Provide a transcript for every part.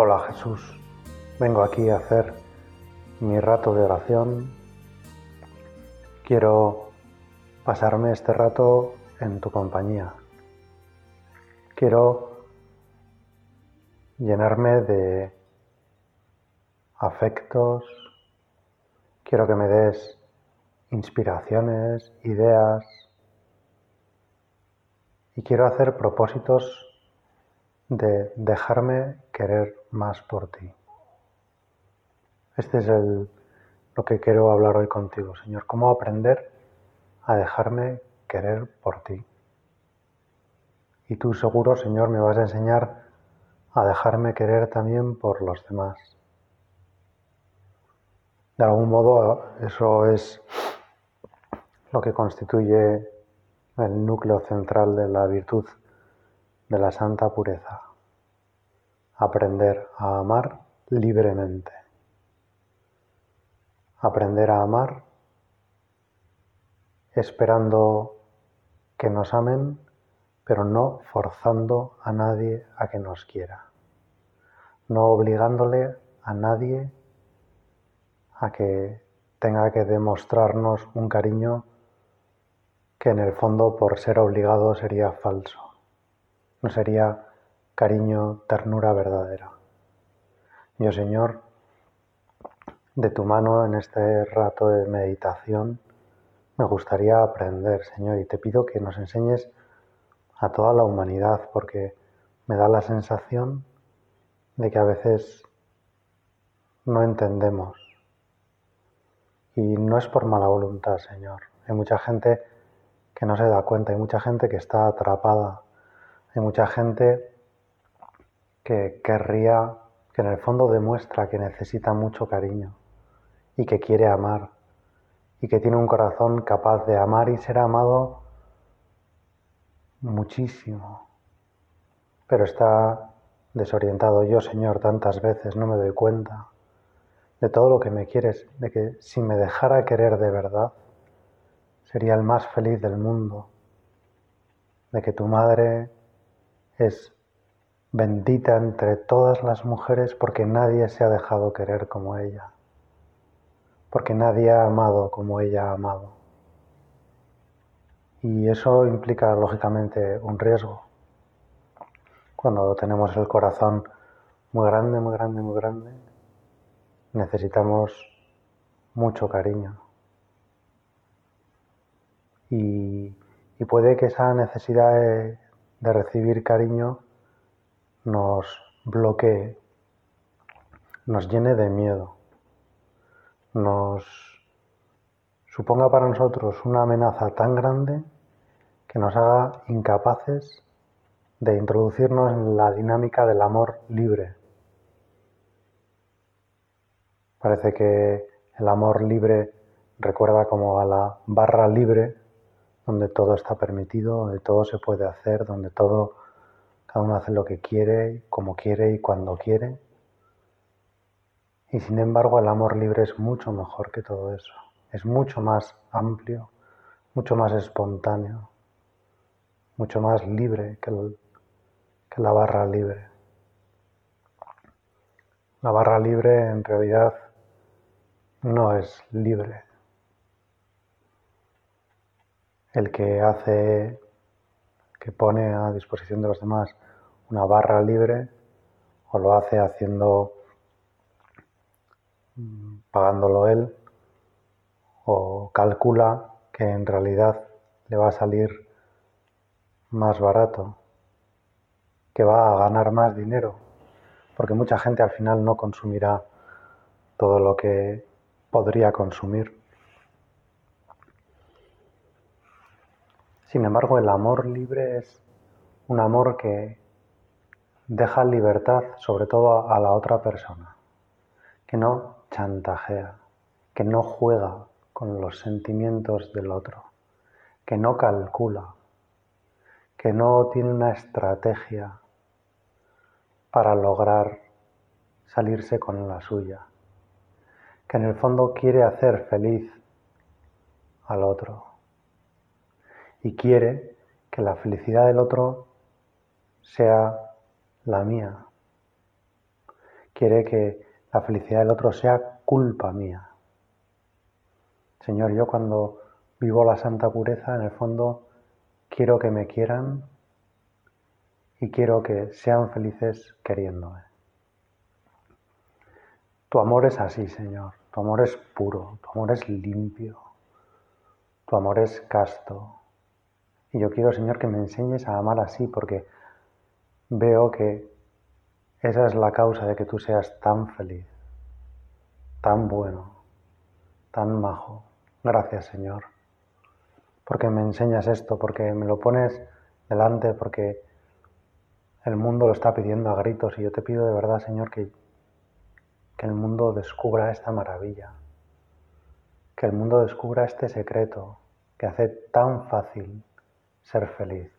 Hola Jesús, vengo aquí a hacer mi rato de oración. Quiero pasarme este rato en tu compañía. Quiero llenarme de afectos. Quiero que me des inspiraciones, ideas. Y quiero hacer propósitos de dejarme querer más por ti. Este es el, lo que quiero hablar hoy contigo, Señor. Cómo aprender a dejarme querer por ti. Y tú seguro, Señor, me vas a enseñar a dejarme querer también por los demás. De algún modo, eso es lo que constituye el núcleo central de la virtud de la santa pureza. Aprender a amar libremente. Aprender a amar esperando que nos amen, pero no forzando a nadie a que nos quiera. No obligándole a nadie a que tenga que demostrarnos un cariño que en el fondo por ser obligado sería falso no sería cariño, ternura verdadera. Yo, Señor, de tu mano en este rato de meditación, me gustaría aprender, Señor, y te pido que nos enseñes a toda la humanidad, porque me da la sensación de que a veces no entendemos. Y no es por mala voluntad, Señor. Hay mucha gente que no se da cuenta, hay mucha gente que está atrapada hay mucha gente que querría, que en el fondo demuestra que necesita mucho cariño y que quiere amar y que tiene un corazón capaz de amar y ser amado muchísimo. Pero está desorientado. Yo, Señor, tantas veces no me doy cuenta de todo lo que me quieres, de que si me dejara querer de verdad, sería el más feliz del mundo, de que tu madre es bendita entre todas las mujeres porque nadie se ha dejado querer como ella, porque nadie ha amado como ella ha amado. Y eso implica lógicamente un riesgo. Cuando tenemos el corazón muy grande, muy grande, muy grande, necesitamos mucho cariño. Y, puede que esa necesidad de, recibir cariño nos bloquee, nos llene de miedo, nos suponga para nosotros una amenaza tan grande que nos haga incapaces de introducirnos en la dinámica del amor libre. Parece que el amor libre recuerda como a la barra libre donde todo está permitido, donde todo se puede hacer, donde todo, cada uno hace lo que quiere, como quiere y cuando quiere. Y sin embargo el amor libre es mucho mejor que todo eso, es mucho más amplio, mucho más espontáneo, mucho más libre que, que la barra libre. La barra libre en realidad no es libre, el que hace, que pone a disposición de los demás una barra libre o lo hace haciendo, mm, pagándolo él o calcula que en realidad le va a salir más barato, que va a ganar más dinero, porque mucha gente al final no consumirá todo lo que podría consumir. Sin embargo, el amor libre es un amor que deja libertad sobre todo a la otra persona, que no chantajea, que no juega con los sentimientos del otro, que no calcula, que no tiene una estrategia para lograr salirse con la suya, que en el fondo quiere hacer feliz al otro y quiere que la felicidad del otro sea la mía. Quiere que la felicidad del otro sea culpa mía. Señor, yo cuando vivo la santa pureza, en el fondo quiero que me quieran y quiero que sean felices queriéndome. Tu amor es así, Señor. Tu amor es puro, tu amor es limpio, tu amor es casto. Y yo quiero, Señor, que me enseñes a amar así porque veo que esa es la causa de que tú seas tan feliz, tan bueno, tan majo. Gracias, Señor, porque me enseñas esto, porque me lo pones delante, porque el mundo lo está pidiendo a gritos y yo te pido de verdad, Señor, que, que el mundo descubra esta maravilla, que el mundo descubra este secreto que hace tan fácil ser feliz.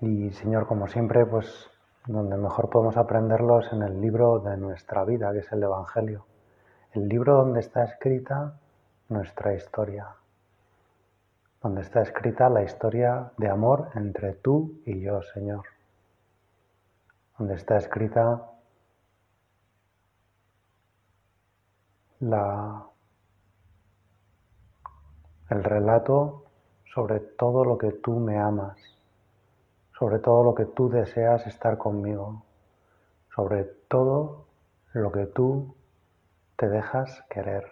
Y Señor, como siempre, pues donde mejor podemos aprenderlos en el libro de nuestra vida, que es el Evangelio. El libro donde está escrita nuestra historia. Donde está escrita la historia de amor entre tú y yo, Señor. Donde está escrita la, el relato sobre todo lo que tú me amas sobre todo lo que tú deseas estar conmigo, sobre todo lo que tú te dejas querer,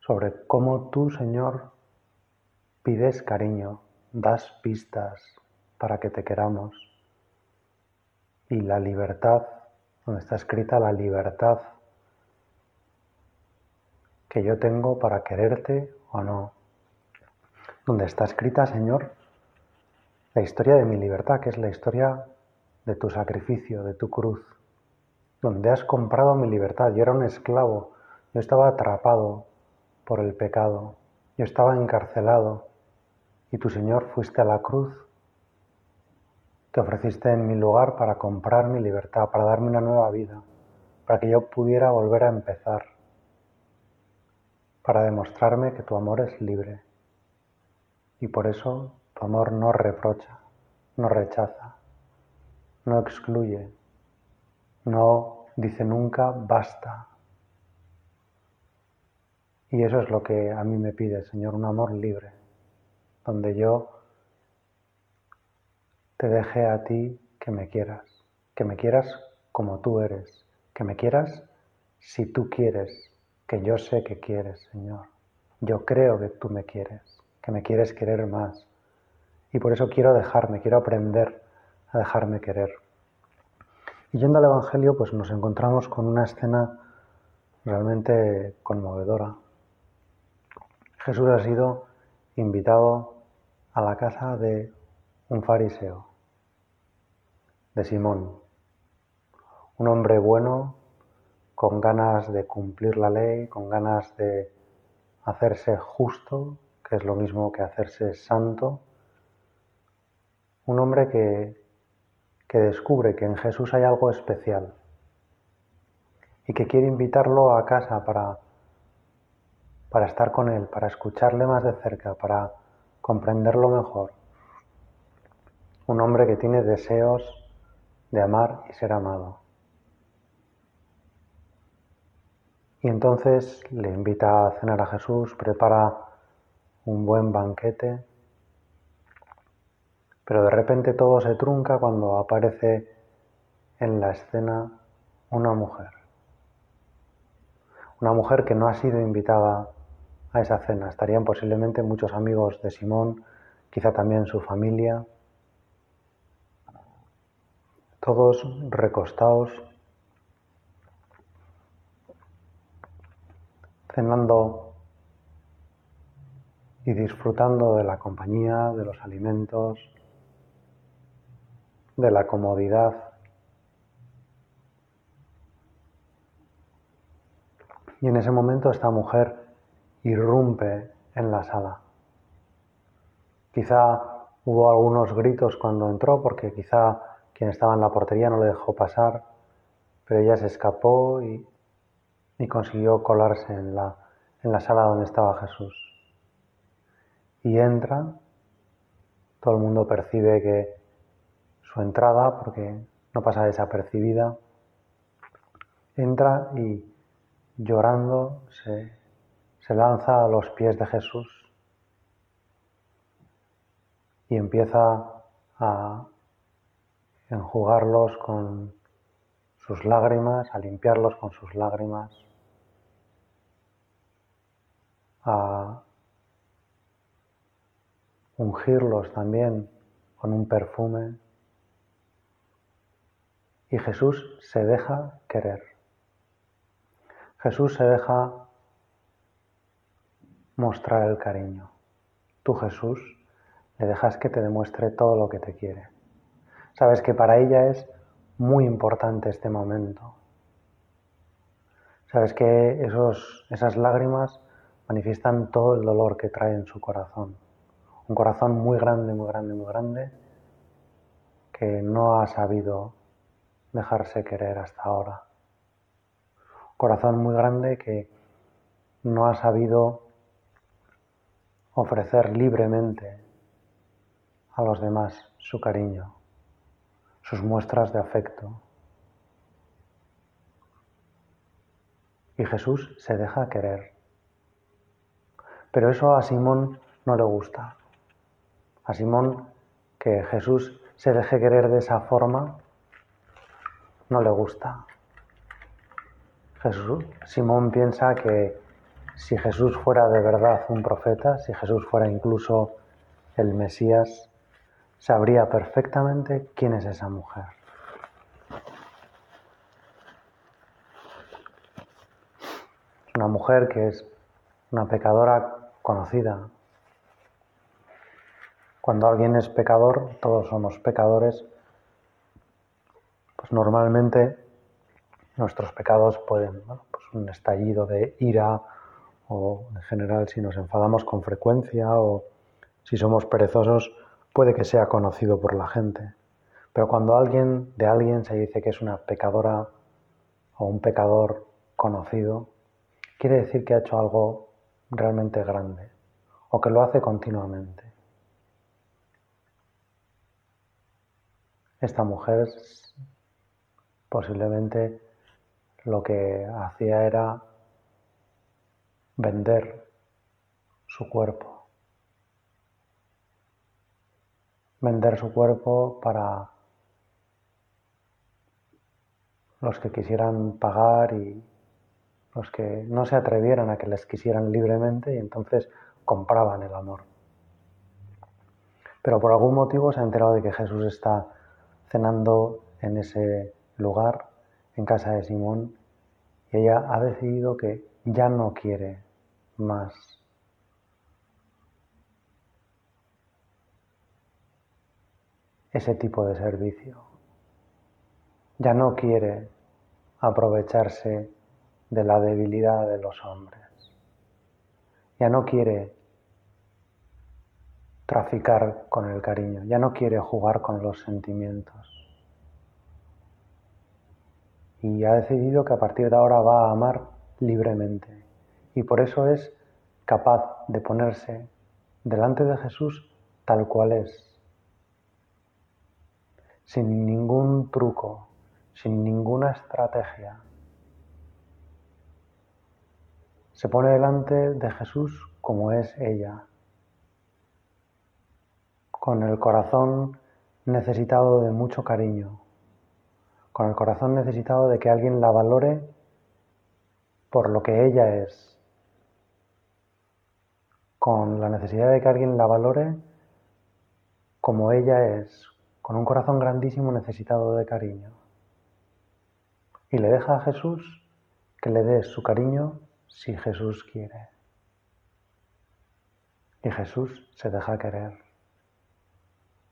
sobre cómo tú, Señor, pides cariño, das pistas para que te queramos. Y la libertad, donde está escrita la libertad que yo tengo para quererte o no, donde está escrita, Señor, la historia de mi libertad, que es la historia de tu sacrificio, de tu cruz, donde has comprado mi libertad. Yo era un esclavo, yo estaba atrapado por el pecado, yo estaba encarcelado. Y tu Señor fuiste a la cruz, te ofreciste en mi lugar para comprar mi libertad, para darme una nueva vida, para que yo pudiera volver a empezar, para demostrarme que tu amor es libre. Y por eso tu amor no reprocha, no rechaza, no excluye, no dice nunca basta. Y eso es lo que a mí me pide, Señor, un amor libre, donde yo te deje a ti que me quieras, que me quieras como tú eres, que me quieras si tú quieres, que yo sé que quieres, Señor. Yo creo que tú me quieres, que me quieres querer más, y por eso quiero dejarme, quiero aprender a dejarme querer. Y yendo al Evangelio, pues nos encontramos con una escena realmente conmovedora. Jesús ha sido invitado a la casa de un fariseo, de Simón, un hombre bueno, con ganas de cumplir la ley, con ganas de hacerse justo, que es lo mismo que hacerse santo, un hombre que, que descubre que en Jesús hay algo especial y que quiere invitarlo a casa para, para estar con él, para escucharle más de cerca, para comprenderlo mejor. Un hombre que tiene deseos de amar y ser amado. Y entonces le invita a cenar a Jesús, prepara un buen banquete pero de repente todo se trunca cuando aparece en la escena una mujer. Una mujer que no ha sido invitada a esa cena. Estarían posiblemente muchos amigos de Simón, quizá también su familia, todos recostados, cenando y disfrutando de la compañía, de los alimentos, de la comodidad. Y en ese momento esta mujer irrumpe en la sala. Quizá hubo algunos gritos cuando entró porque quizá quien estaba en la portería no le dejó pasar, pero ella se escapó y, consiguió colarse en la, en la sala donde estaba Jesús. Y entra, todo el mundo percibe que su entrada, porque no pasa desapercibida, entra y llorando se, se lanza a los pies de Jesús y empieza a enjugarlos con sus lágrimas, a limpiarlos con sus lágrimas, a ungirlos también con un perfume. Y Jesús se deja querer. Jesús se deja mostrar el cariño. Tú Jesús le dejas que te demuestre todo lo que te quiere. Sabes que para ella es muy importante este momento. Sabes que esos, esas lágrimas manifiestan todo el dolor que trae en su corazón. Un corazón muy grande, muy grande, muy grande, que no ha sabido dejarse querer hasta ahora. Un corazón muy grande que no ha sabido ofrecer libremente a los demás su cariño, sus muestras de afecto. Y Jesús se deja querer. Pero eso a Simón no le gusta. A Simón que Jesús se deje querer de esa forma no le gusta. Jesús, Simón piensa que si Jesús fuera de verdad un profeta, si Jesús fuera incluso el Mesías, sabría perfectamente quién es esa mujer. Es una mujer que es una pecadora Cuando alguien es pecador, todos somos pecadores, pues normalmente nuestros pecados pueden, pues un estallido de ira o en general si nos enfadamos con frecuencia o si somos perezosos, puede que sea conocido por la gente. Pero cuando alguien de alguien se dice que es una pecadora o un pecador conocido, quiere decir que ha hecho algo realmente grande o que lo hace continuamente. Esta mujer posiblemente lo que hacía era vender su cuerpo vender su cuerpo para los que quisieran pagar y los que no se atrevieran a que les quisieran libremente y entonces compraban el amor. Pero por algún motivo se ha enterado de que Jesús está cenando en ese lugar, en casa de Simón, y ella ha decidido que ya no quiere más ese tipo de servicio. Ya no quiere aprovecharse de la debilidad de los hombres. Ya no quiere traficar con el cariño, ya no quiere jugar con los sentimientos. Y ha decidido que a partir de ahora va a amar libremente. Y por eso es capaz de ponerse delante de Jesús tal cual es, sin ningún truco, sin ninguna estrategia. Se pone delante de Jesús como es ella, con el corazón necesitado de mucho cariño, con el corazón necesitado de que alguien la valore por lo que ella es, con la necesidad de que alguien la valore como ella es, con un corazón grandísimo necesitado de cariño. Y le deja a Jesús que le dé su cariño si Jesús quiere. Y Jesús se deja querer.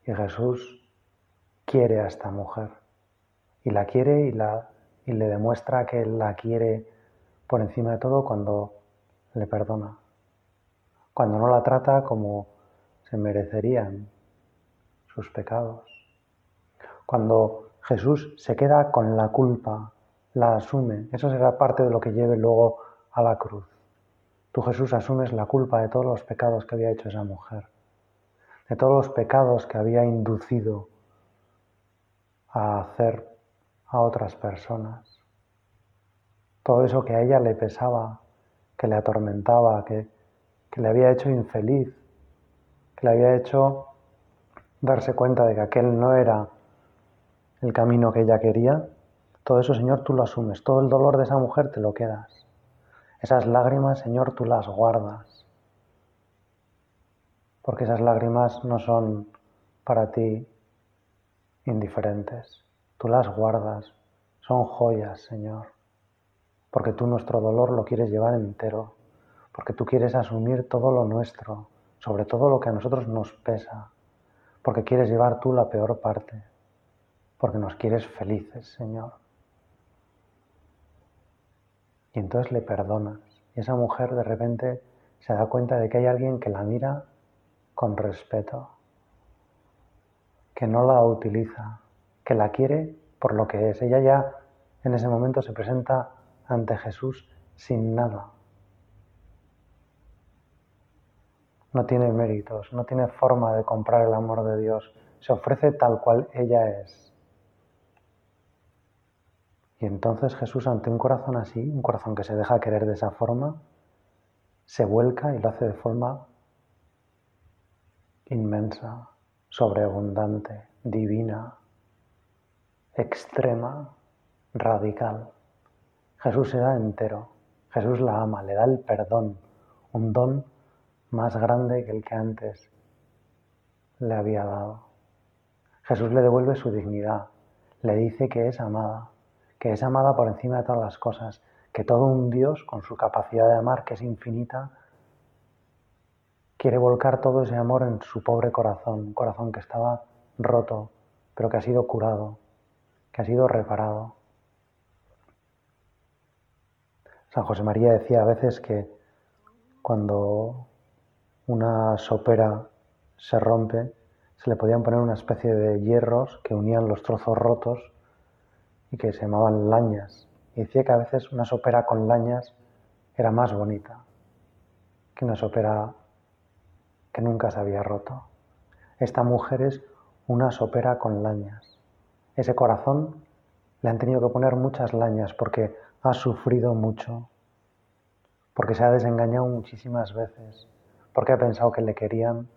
Y Jesús quiere a esta mujer y la quiere y, la, y le demuestra que la quiere por encima de todo cuando le perdona, cuando no la trata como se merecerían sus pecados, cuando Jesús se queda con la culpa, la asume, eso será parte de lo que lleve luego a la cruz. Tú Jesús asumes la culpa de todos los pecados que había hecho esa mujer, de todos los pecados que había inducido a hacer a otras personas. Todo eso que a ella le pesaba, que le atormentaba, que, que le había hecho infeliz, que le había hecho darse cuenta de que aquel no era el camino que ella quería, todo eso, Señor, tú lo asumes, todo el dolor de esa mujer te lo quedas. Esas lágrimas, Señor, tú las guardas. Porque esas lágrimas no son para ti indiferentes. Tú las guardas. Son joyas, Señor. Porque tú nuestro dolor lo quieres llevar entero. Porque tú quieres asumir todo lo nuestro, sobre todo lo que a nosotros nos pesa. Porque quieres llevar tú la peor parte. Porque nos quieres felices, Señor. Y entonces le perdonas. Y esa mujer de repente se da cuenta de que hay alguien que la mira con respeto, que no la utiliza, que la quiere por lo que es. Ella ya en ese momento se presenta ante Jesús sin nada. No tiene méritos, no tiene forma de comprar el amor de Dios. Se ofrece tal cual ella es. Y entonces Jesús ante un corazón así, un corazón que se deja querer de esa forma, se vuelca y lo hace de forma inmensa, sobreabundante, divina, extrema, radical. Jesús se da entero, Jesús la ama, le da el perdón, un don más grande que el que antes le había dado. Jesús le devuelve su dignidad, le dice que es amada, que es amada por encima de todas las cosas, que todo un Dios, con su capacidad de amar, que es infinita, quiere volcar todo ese amor en su pobre corazón, un corazón que estaba roto, pero que ha sido curado, que ha sido reparado. San José María decía a veces que cuando una sopera se rompe, se le podían poner una especie de hierros que unían los trozos rotos y que se llamaban lañas. Y decía que a veces una sopera con lañas era más bonita que una sopera que nunca se había roto. Esta mujer es una sopera con lañas. Ese corazón le han tenido que poner muchas lañas porque ha sufrido mucho, porque se ha desengañado muchísimas veces, porque ha pensado que le querían,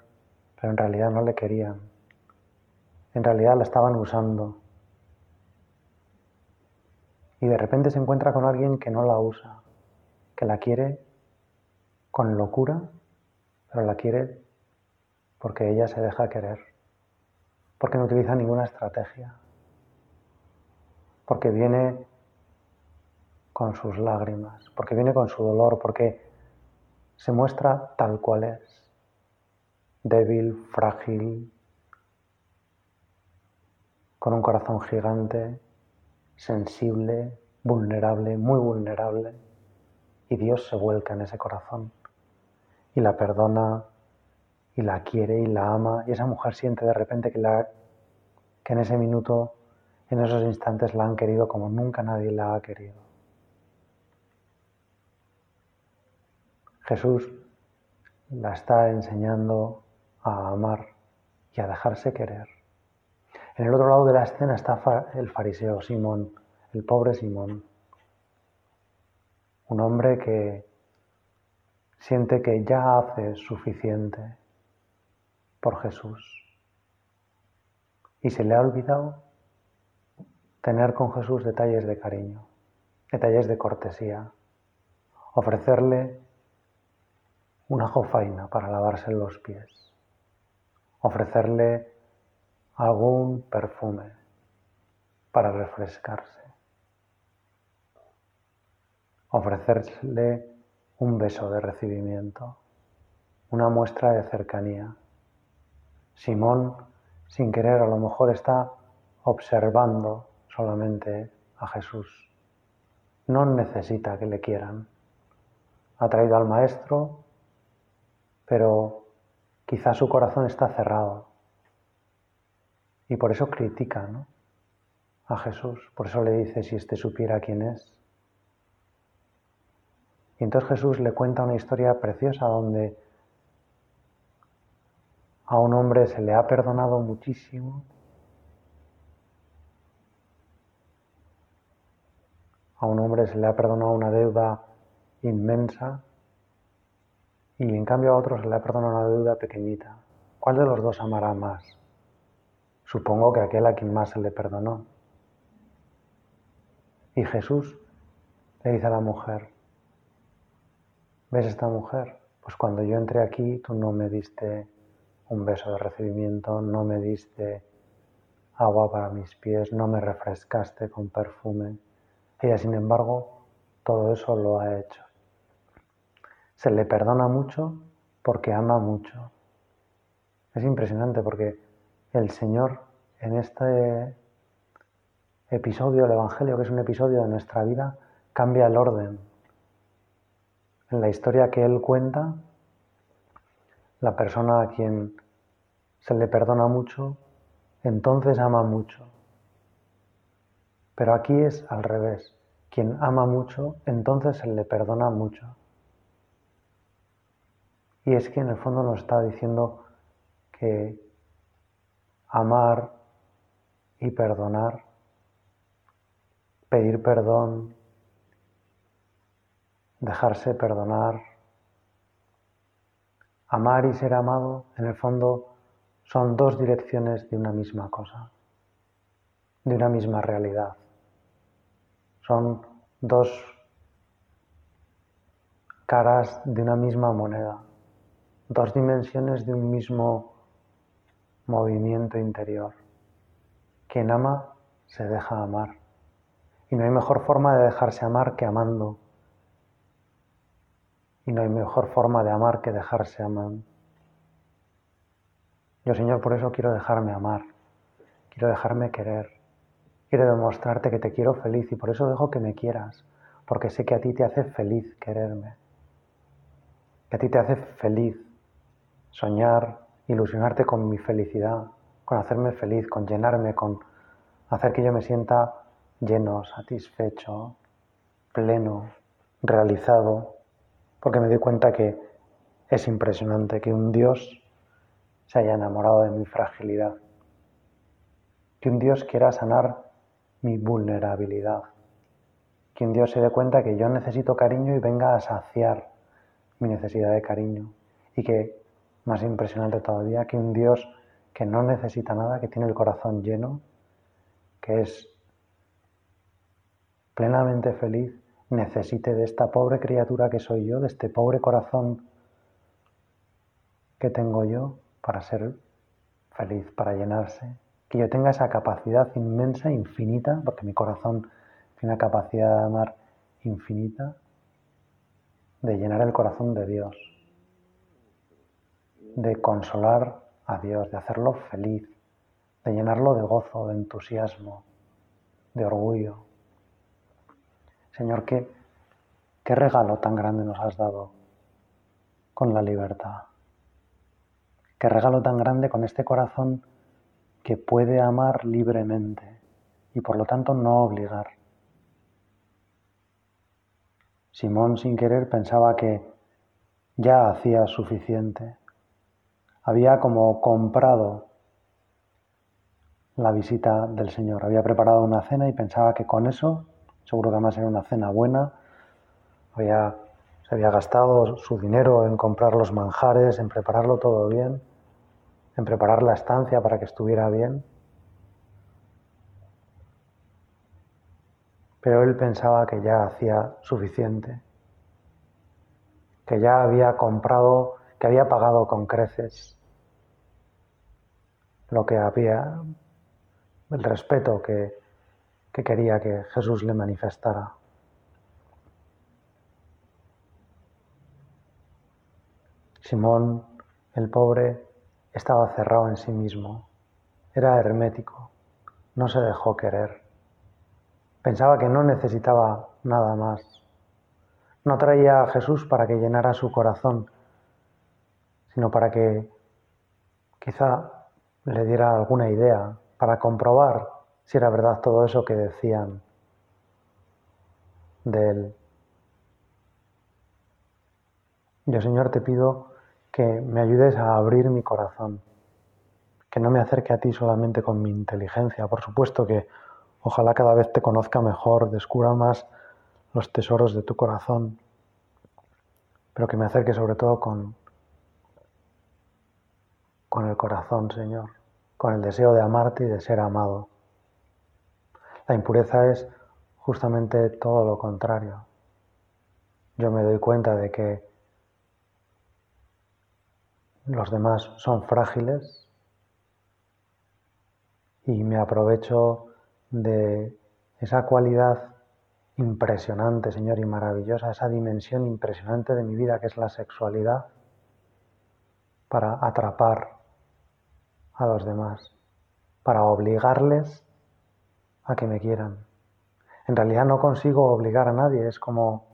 pero en realidad no le querían. En realidad la estaban usando, y de repente se encuentra con alguien que no la usa, que la quiere con locura, pero la quiere porque ella se deja querer, porque no utiliza ninguna estrategia, porque viene con sus lágrimas, porque viene con su dolor, porque se muestra tal cual es, débil, frágil, con un corazón gigante, sensible, vulnerable, muy vulnerable, y Dios se vuelca en ese corazón y la perdona y la quiere y la ama, y esa mujer siente de repente que, la, que en ese minuto, en esos instantes la han querido como nunca nadie la ha querido. Jesús la está enseñando a amar y a dejarse querer. En el otro lado de la escena está el fariseo Simón, el pobre Simón, un hombre que siente que ya hace suficiente por Jesús. Y se le ha olvidado tener con Jesús detalles de cariño, detalles de cortesía, ofrecerle una jofaina para lavarse los pies, ofrecerle algún perfume para refrescarse, ofrecerle un beso de recibimiento, una muestra de cercanía. Simón, sin querer, a lo mejor está observando solamente a Jesús. No necesita que le quieran. Ha traído al Maestro, pero quizá su corazón está cerrado. Y por eso critica a Jesús. Por eso le dice, si éste supiera quién es. Y entonces Jesús le cuenta una historia preciosa donde a un hombre se le ha perdonado muchísimo A un hombre se le ha perdonado una deuda inmensa y en cambio a otro se le ha perdonado una deuda pequeñita. ¿Cuál de los dos amará más? Supongo que aquel a quien más se le perdonó. Y Jesús le dice a la mujer, ¿ves esta mujer? Pues cuando yo entré aquí tú no me diste un beso de recibimiento, no me diste agua para mis pies, no me refrescaste con perfume ella, sin embargo, todo eso lo ha hecho. Se le perdona mucho porque ama mucho. Es impresionante porque el Señor en este episodio del Evangelio, que es un episodio de nuestra vida, cambia el orden. En la historia que Él cuenta, la persona a quien se le perdona mucho, entonces ama mucho. Pero aquí es al revés. Quien ama mucho, entonces se le perdona mucho. Y es que en el fondo nos está diciendo que amar y perdonar, pedir perdón, dejarse perdonar, amar y ser amado, en el fondo son dos direcciones de una misma cosa, de una misma realidad. Son dos caras de una misma moneda, dos dimensiones de un mismo movimiento interior. Quien ama se deja amar. Y no hay mejor forma de dejarse amar que amando. Y no hay mejor forma de amar que dejarse amar. Yo, Señor, por eso quiero dejarme amar. Quiero dejarme querer. Quiero demostrarte que te quiero feliz y por eso dejo que me quieras, porque sé que a ti te hace feliz quererme, que a ti te hace feliz soñar, ilusionarte con mi felicidad, con hacerme feliz, con llenarme, con hacer que yo me sienta lleno, satisfecho, pleno, realizado, porque me doy cuenta que es impresionante que un Dios se haya enamorado de mi fragilidad, que un Dios quiera sanar mi vulnerabilidad. Que un Dios se dé cuenta que yo necesito cariño y venga a saciar mi necesidad de cariño. Y que, más impresionante todavía, que un Dios que no necesita nada, que tiene el corazón lleno, que es plenamente feliz, necesite de esta pobre criatura que soy yo, de este pobre corazón que tengo yo para ser feliz, para llenarse, que yo tenga esa capacidad inmensa, infinita, porque mi corazón tiene una capacidad de amar infinita, de llenar el corazón de Dios, de consolar a Dios, de hacerlo feliz, de llenarlo de gozo, de entusiasmo, de orgullo. Señor, ¿qué, qué regalo tan grande nos has dado con la libertad? ¿Qué regalo tan grande con este corazón que puede amar libremente y por lo tanto no obligar. Simón sin querer pensaba que ya hacía suficiente. Había como comprado la visita del Señor. Había preparado una cena y pensaba que con eso, seguro que además era una cena buena, había, se había gastado su dinero en comprar los manjares, en prepararlo todo bien en preparar la estancia para que estuviera bien. Pero él pensaba que ya hacía suficiente, que ya había comprado, que había pagado con creces lo que había, el respeto que, que quería que Jesús le manifestara. Simón, el pobre, estaba cerrado en sí mismo, era hermético, no se dejó querer. Pensaba que no necesitaba nada más. No traía a Jesús para que llenara su corazón, sino para que quizá le diera alguna idea, para comprobar si era verdad todo eso que decían de él. Yo, Señor, te pido que me ayudes a abrir mi corazón, que no me acerque a ti solamente con mi inteligencia. Por supuesto que ojalá cada vez te conozca mejor, descubra más los tesoros de tu corazón, pero que me acerque sobre todo con, con el corazón, Señor, con el deseo de amarte y de ser amado. La impureza es justamente todo lo contrario. Yo me doy cuenta de que los demás son frágiles y me aprovecho de esa cualidad impresionante, Señor, y maravillosa, esa dimensión impresionante de mi vida que es la sexualidad, para atrapar a los demás, para obligarles a que me quieran. En realidad no consigo obligar a nadie, es como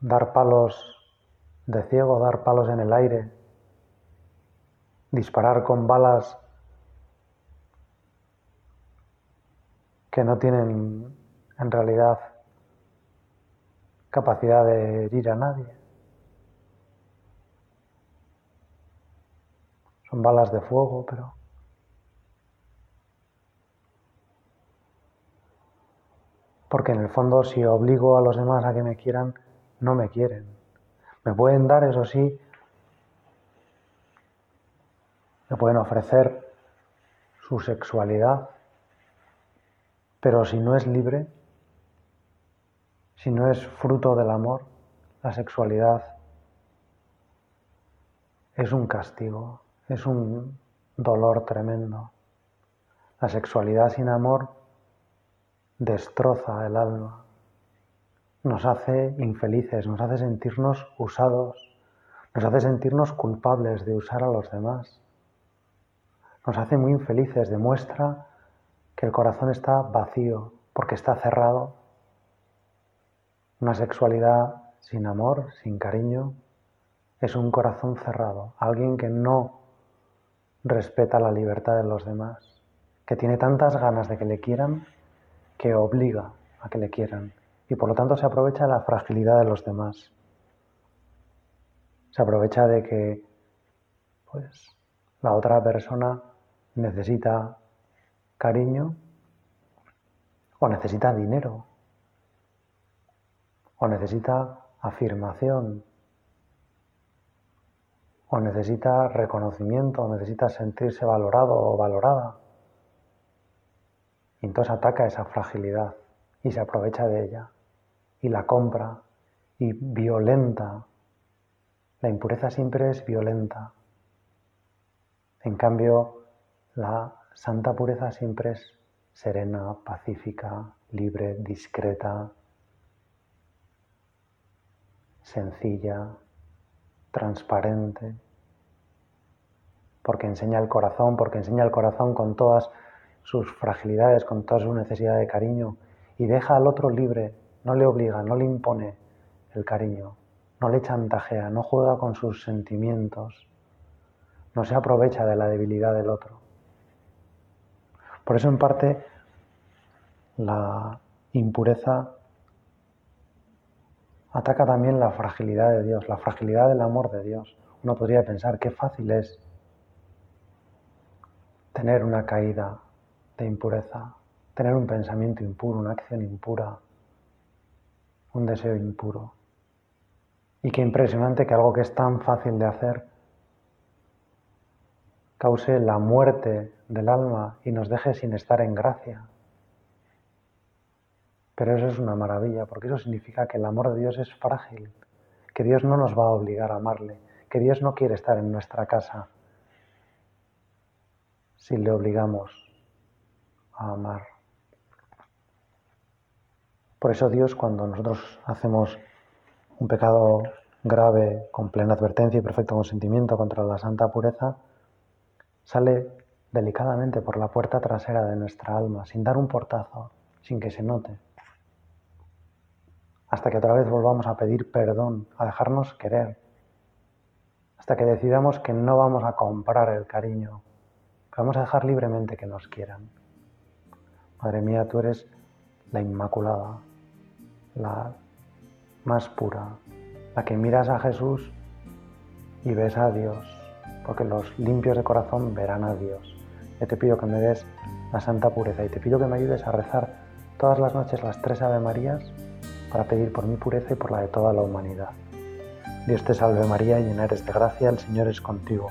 dar palos de ciego, dar palos en el aire, disparar con balas que no tienen en realidad capacidad de herir a nadie. Balas de fuego, pero... Porque en el fondo si obligo a los demás a que me quieran, no me quieren. Me pueden dar, eso sí, me pueden ofrecer su sexualidad, pero si no es libre, si no es fruto del amor, la sexualidad es un castigo, es un dolor tremendo. La sexualidad sin amor destroza el alma nos hace infelices, nos hace sentirnos usados, nos hace sentirnos culpables de usar a los demás, nos hace muy infelices, demuestra que el corazón está vacío porque está cerrado. Una sexualidad sin amor, sin cariño, es un corazón cerrado, alguien que no respeta la libertad de los demás, que tiene tantas ganas de que le quieran que obliga a que le quieran y por lo tanto se aprovecha de la fragilidad de los demás. Se aprovecha de que pues, la otra persona necesita cariño o necesita dinero o necesita afirmación o necesita reconocimiento o necesita sentirse valorado o valorada. Y entonces ataca esa fragilidad y se aprovecha de ella y la compra y violenta. La impureza siempre es violenta. En cambio, la santa pureza siempre es serena, pacífica, libre, discreta, sencilla, transparente, porque enseña el corazón, porque enseña el corazón con todas sus fragilidades, con toda su necesidad de cariño, y deja al otro libre, no le obliga, no le impone el cariño, no le chantajea, no juega con sus sentimientos, no se aprovecha de la debilidad del otro. Por eso en parte la impureza ataca también la fragilidad de Dios, la fragilidad del amor de Dios. Uno podría pensar qué fácil es tener una caída de impureza, tener un pensamiento impuro, una acción impura, un deseo impuro. Y qué impresionante que algo que es tan fácil de hacer cause la muerte del alma y nos deje sin estar en gracia. Pero eso es una maravilla, porque eso significa que el amor de Dios es frágil, que Dios no nos va a obligar a amarle, que Dios no quiere estar en nuestra casa si le obligamos a amar. Por eso Dios, cuando nosotros hacemos un pecado grave con plena advertencia y perfecto consentimiento contra la santa pureza, sale delicadamente por la puerta trasera de nuestra alma, sin dar un portazo, sin que se note, hasta que otra vez volvamos a pedir perdón, a dejarnos querer, hasta que decidamos que no vamos a comprar el cariño, vamos a dejar libremente que nos quieran. Madre mía, tú eres la Inmaculada, la más pura, la que miras a Jesús y ves a Dios, porque los limpios de corazón verán a Dios. Yo te pido que me des la santa pureza y te pido que me ayudes a rezar todas las noches las tres Ave Marías para pedir por mi pureza y por la de toda la humanidad. Dios te salve María, llena eres de gracia, el Señor es contigo.